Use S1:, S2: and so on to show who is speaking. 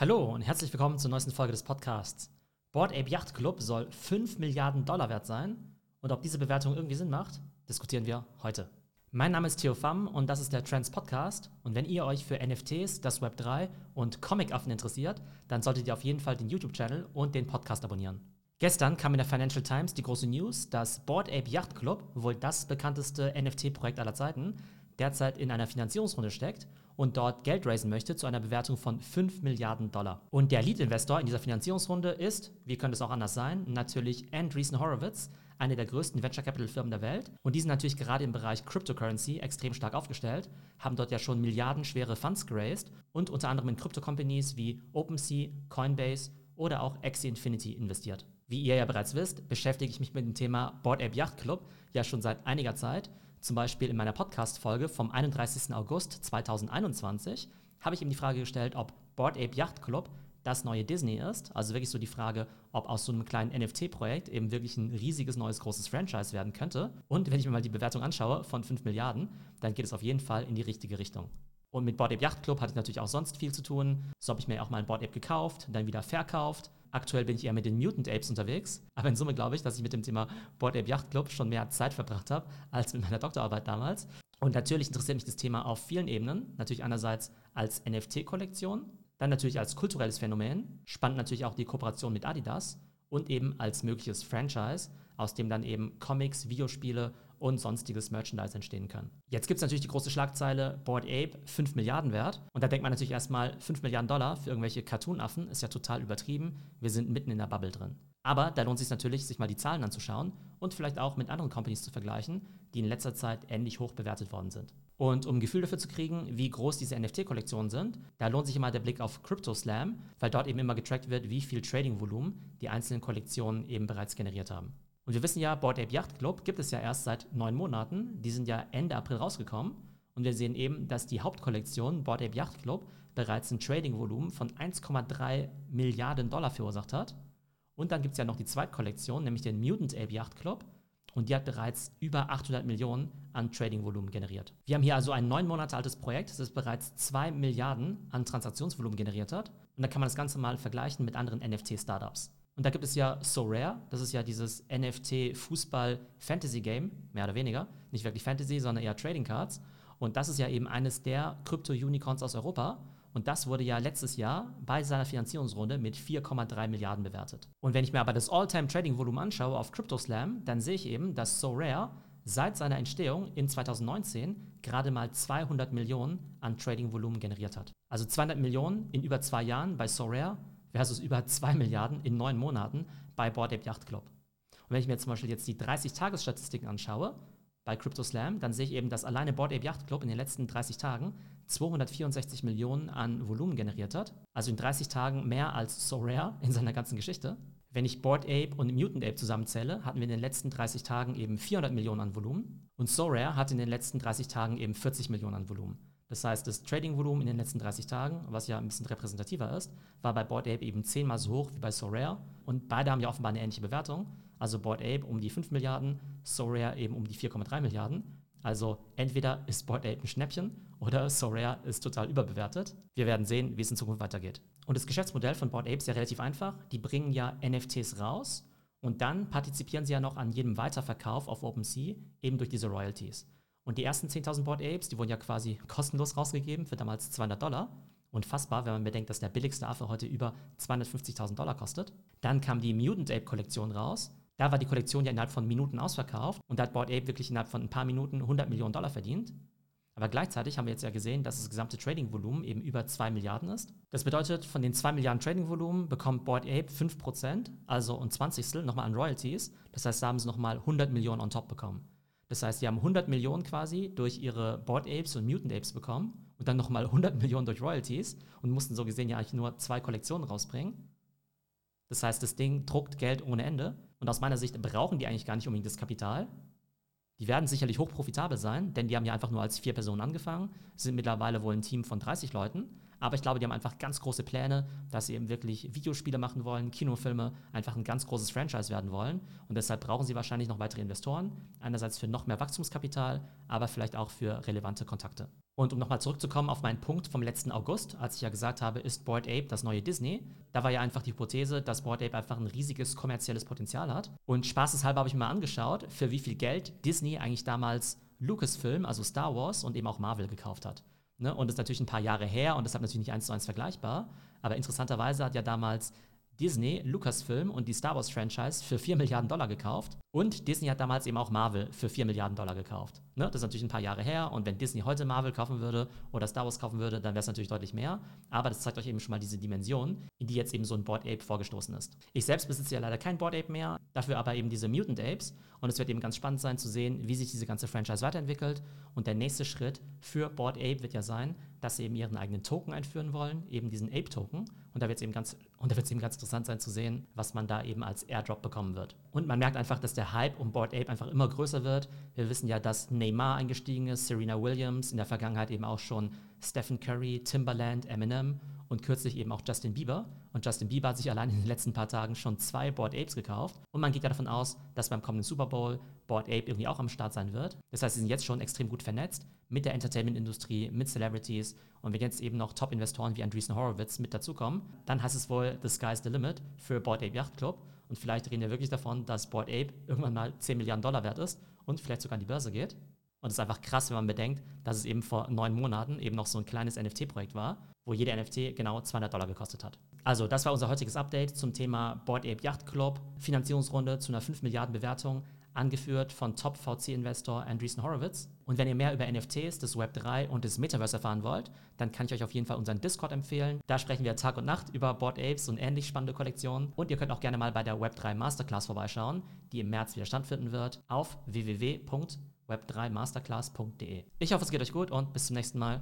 S1: Hallo und herzlich willkommen zur neuesten Folge des Podcasts. Board Ape Yacht Club soll 5 Milliarden Dollar wert sein und ob diese Bewertung irgendwie Sinn macht, diskutieren wir heute. Mein Name ist Theo Pham und das ist der Trends Podcast. Und wenn ihr euch für NFTs, das Web 3 und Comic-Affen interessiert, dann solltet ihr auf jeden Fall den YouTube-Channel und den Podcast abonnieren. Gestern kam in der Financial Times die große News, dass Board Ape Yacht Club, wohl das bekannteste NFT-Projekt aller Zeiten, derzeit in einer Finanzierungsrunde steckt und dort Geld raisen möchte zu einer Bewertung von 5 Milliarden Dollar. Und der Lead-Investor in dieser Finanzierungsrunde ist, wie könnte es auch anders sein, natürlich Andreessen Horowitz, eine der größten Venture Capital Firmen der Welt. Und die sind natürlich gerade im Bereich Cryptocurrency extrem stark aufgestellt, haben dort ja schon milliardenschwere Funds geraced und unter anderem in Crypto-Companies wie OpenSea, Coinbase oder auch Axie Infinity investiert. Wie ihr ja bereits wisst, beschäftige ich mich mit dem Thema Board Ape Yacht Club ja schon seit einiger Zeit zum Beispiel in meiner Podcast-Folge vom 31. August 2021 habe ich ihm die Frage gestellt, ob Board Ape Yacht Club das neue Disney ist. Also wirklich so die Frage, ob aus so einem kleinen NFT-Projekt eben wirklich ein riesiges neues großes Franchise werden könnte. Und wenn ich mir mal die Bewertung anschaue von 5 Milliarden, dann geht es auf jeden Fall in die richtige Richtung. Und mit Board Ape Yacht Club hatte ich natürlich auch sonst viel zu tun. So habe ich mir auch mal ein Board Ape gekauft, dann wieder verkauft. Aktuell bin ich eher mit den Mutant Apes unterwegs. Aber in Summe glaube ich, dass ich mit dem Thema Board Ape Yacht Club schon mehr Zeit verbracht habe als mit meiner Doktorarbeit damals. Und natürlich interessiert mich das Thema auf vielen Ebenen. Natürlich einerseits als NFT-Kollektion, dann natürlich als kulturelles Phänomen. Spannend natürlich auch die Kooperation mit Adidas und eben als mögliches Franchise, aus dem dann eben Comics, Videospiele und sonstiges Merchandise entstehen können. Jetzt gibt es natürlich die große Schlagzeile Board Ape 5 Milliarden wert. Und da denkt man natürlich erstmal 5 Milliarden Dollar für irgendwelche Cartoon-Affen ist ja total übertrieben. Wir sind mitten in der Bubble drin. Aber da lohnt es sich natürlich, sich mal die Zahlen anzuschauen und vielleicht auch mit anderen Companies zu vergleichen, die in letzter Zeit ähnlich hoch bewertet worden sind. Und um ein Gefühl dafür zu kriegen, wie groß diese NFT-Kollektionen sind, da lohnt sich immer der Blick auf CryptoSlam, weil dort eben immer getrackt wird, wie viel Trading-Volumen die einzelnen Kollektionen eben bereits generiert haben. Und wir wissen ja, Board Ape Yacht Club gibt es ja erst seit neun Monaten. Die sind ja Ende April rausgekommen. Und wir sehen eben, dass die Hauptkollektion Board Ape Yacht Club bereits ein Trading-Volumen von 1,3 Milliarden Dollar verursacht hat. Und dann gibt es ja noch die Zweitkollektion, nämlich den Mutant Ape Yacht Club. Und die hat bereits über 800 Millionen an Trading-Volumen generiert. Wir haben hier also ein neun Monate altes Projekt, das bereits 2 Milliarden an Transaktionsvolumen generiert hat. Und da kann man das Ganze mal vergleichen mit anderen NFT-Startups. Und da gibt es ja So Rare, das ist ja dieses NFT-Fußball-Fantasy-Game, mehr oder weniger. Nicht wirklich Fantasy, sondern eher Trading Cards. Und das ist ja eben eines der Krypto-Unicorns aus Europa. Und das wurde ja letztes Jahr bei seiner Finanzierungsrunde mit 4,3 Milliarden bewertet. Und wenn ich mir aber das All-Time-Trading-Volumen anschaue auf CryptoSlam, dann sehe ich eben, dass So Rare seit seiner Entstehung in 2019 gerade mal 200 Millionen an Trading-Volumen generiert hat. Also 200 Millionen in über zwei Jahren bei So Rare versus über 2 Milliarden in neun Monaten bei Board Ape Yacht Club. Und wenn ich mir zum Beispiel jetzt die 30-Tages-Statistiken anschaue, bei CryptoSlam, dann sehe ich eben, dass alleine Board Ape Yacht Club in den letzten 30 Tagen 264 Millionen an Volumen generiert hat. Also in 30 Tagen mehr als So Rare in seiner ganzen Geschichte. Wenn ich Board Ape und Mutant Ape zusammenzähle, hatten wir in den letzten 30 Tagen eben 400 Millionen an Volumen. Und So Rare hat in den letzten 30 Tagen eben 40 Millionen an Volumen. Das heißt, das Trading-Volumen in den letzten 30 Tagen, was ja ein bisschen repräsentativer ist, war bei Board Ape eben zehnmal so hoch wie bei Sorare. Und beide haben ja offenbar eine ähnliche Bewertung. Also Board Ape um die 5 Milliarden, Sorare eben um die 4,3 Milliarden. Also entweder ist Board Ape ein Schnäppchen oder Sorare ist total überbewertet. Wir werden sehen, wie es in Zukunft weitergeht. Und das Geschäftsmodell von Board Ape ist ja relativ einfach. Die bringen ja NFTs raus und dann partizipieren sie ja noch an jedem Weiterverkauf auf OpenSea eben durch diese Royalties. Und die ersten 10.000 Board Apes, die wurden ja quasi kostenlos rausgegeben für damals 200 Dollar. Unfassbar, wenn man bedenkt, dass der billigste Affe heute über 250.000 Dollar kostet. Dann kam die Mutant Ape Kollektion raus. Da war die Kollektion ja innerhalb von Minuten ausverkauft und da hat Board Ape wirklich innerhalb von ein paar Minuten 100 Millionen Dollar verdient. Aber gleichzeitig haben wir jetzt ja gesehen, dass das gesamte Trading-Volumen eben über 2 Milliarden ist. Das bedeutet, von den 2 Milliarden Trading-Volumen bekommt Board Ape 5%, also ein Zwanzigstel nochmal an Royalties. Das heißt, da haben sie nochmal 100 Millionen on top bekommen. Das heißt, sie haben 100 Millionen quasi durch ihre Board Apes und Mutant Apes bekommen und dann nochmal 100 Millionen durch Royalties und mussten so gesehen ja eigentlich nur zwei Kollektionen rausbringen. Das heißt, das Ding druckt Geld ohne Ende und aus meiner Sicht brauchen die eigentlich gar nicht unbedingt das Kapital. Die werden sicherlich hochprofitabel sein, denn die haben ja einfach nur als vier Personen angefangen, sind mittlerweile wohl ein Team von 30 Leuten. Aber ich glaube, die haben einfach ganz große Pläne, dass sie eben wirklich Videospiele machen wollen, Kinofilme, einfach ein ganz großes Franchise werden wollen. Und deshalb brauchen sie wahrscheinlich noch weitere Investoren. Einerseits für noch mehr Wachstumskapital, aber vielleicht auch für relevante Kontakte. Und um nochmal zurückzukommen auf meinen Punkt vom letzten August, als ich ja gesagt habe, ist Bored Ape das neue Disney? Da war ja einfach die Hypothese, dass Bored Ape einfach ein riesiges kommerzielles Potenzial hat. Und spaßeshalber habe ich mir mal angeschaut, für wie viel Geld Disney eigentlich damals Lucasfilm, also Star Wars und eben auch Marvel gekauft hat. Ne? Und das ist natürlich ein paar Jahre her und deshalb natürlich nicht eins zu eins vergleichbar. Aber interessanterweise hat ja damals Disney Lucasfilm und die Star Wars Franchise für 4 Milliarden Dollar gekauft. Und Disney hat damals eben auch Marvel für 4 Milliarden Dollar gekauft. Ne? Das ist natürlich ein paar Jahre her. Und wenn Disney heute Marvel kaufen würde oder Star Wars kaufen würde, dann wäre es natürlich deutlich mehr. Aber das zeigt euch eben schon mal diese Dimension, in die jetzt eben so ein Board Ape vorgestoßen ist. Ich selbst besitze ja leider kein Board Ape mehr, dafür aber eben diese Mutant Apes. Und es wird eben ganz spannend sein zu sehen, wie sich diese ganze Franchise weiterentwickelt. Und der nächste Schritt für Board Ape wird ja sein, dass sie eben ihren eigenen Token einführen wollen, eben diesen Ape-Token. Und da wird es eben ganz, und da wird es eben ganz interessant sein zu sehen, was man da eben als Airdrop bekommen wird. Und man merkt einfach, dass der Hype um Board Ape einfach immer größer wird. Wir wissen ja, dass Neymar eingestiegen ist, Serena Williams, in der Vergangenheit eben auch schon Stephen Curry, Timbaland, Eminem und kürzlich eben auch Justin Bieber. Und Justin Bieber hat sich allein in den letzten paar Tagen schon zwei Board Apes gekauft. Und man geht ja davon aus, dass beim kommenden Super Bowl Board Ape irgendwie auch am Start sein wird. Das heißt, sie sind jetzt schon extrem gut vernetzt mit der Entertainment-Industrie, mit Celebrities. Und wenn jetzt eben noch Top-Investoren wie Andreessen Horowitz mit dazukommen, dann heißt es wohl, the sky's the limit für Board Ape Yacht Club. Und vielleicht reden wir wirklich davon, dass Board Ape irgendwann mal 10 Milliarden Dollar wert ist und vielleicht sogar an die Börse geht. Und es ist einfach krass, wenn man bedenkt, dass es eben vor neun Monaten eben noch so ein kleines NFT-Projekt war, wo jeder NFT genau 200 Dollar gekostet hat. Also, das war unser heutiges Update zum Thema Board Ape Yacht Club, Finanzierungsrunde zu einer 5 Milliarden Bewertung, angeführt von Top-VC-Investor Andreessen Horowitz. Und wenn ihr mehr über NFTs, das Web3 und das Metaverse erfahren wollt, dann kann ich euch auf jeden Fall unseren Discord empfehlen. Da sprechen wir Tag und Nacht über Board Apes und ähnlich spannende Kollektionen. Und ihr könnt auch gerne mal bei der Web3 Masterclass vorbeischauen, die im März wieder stattfinden wird, auf www web3masterclass.de. Ich hoffe, es geht euch gut und bis zum nächsten Mal.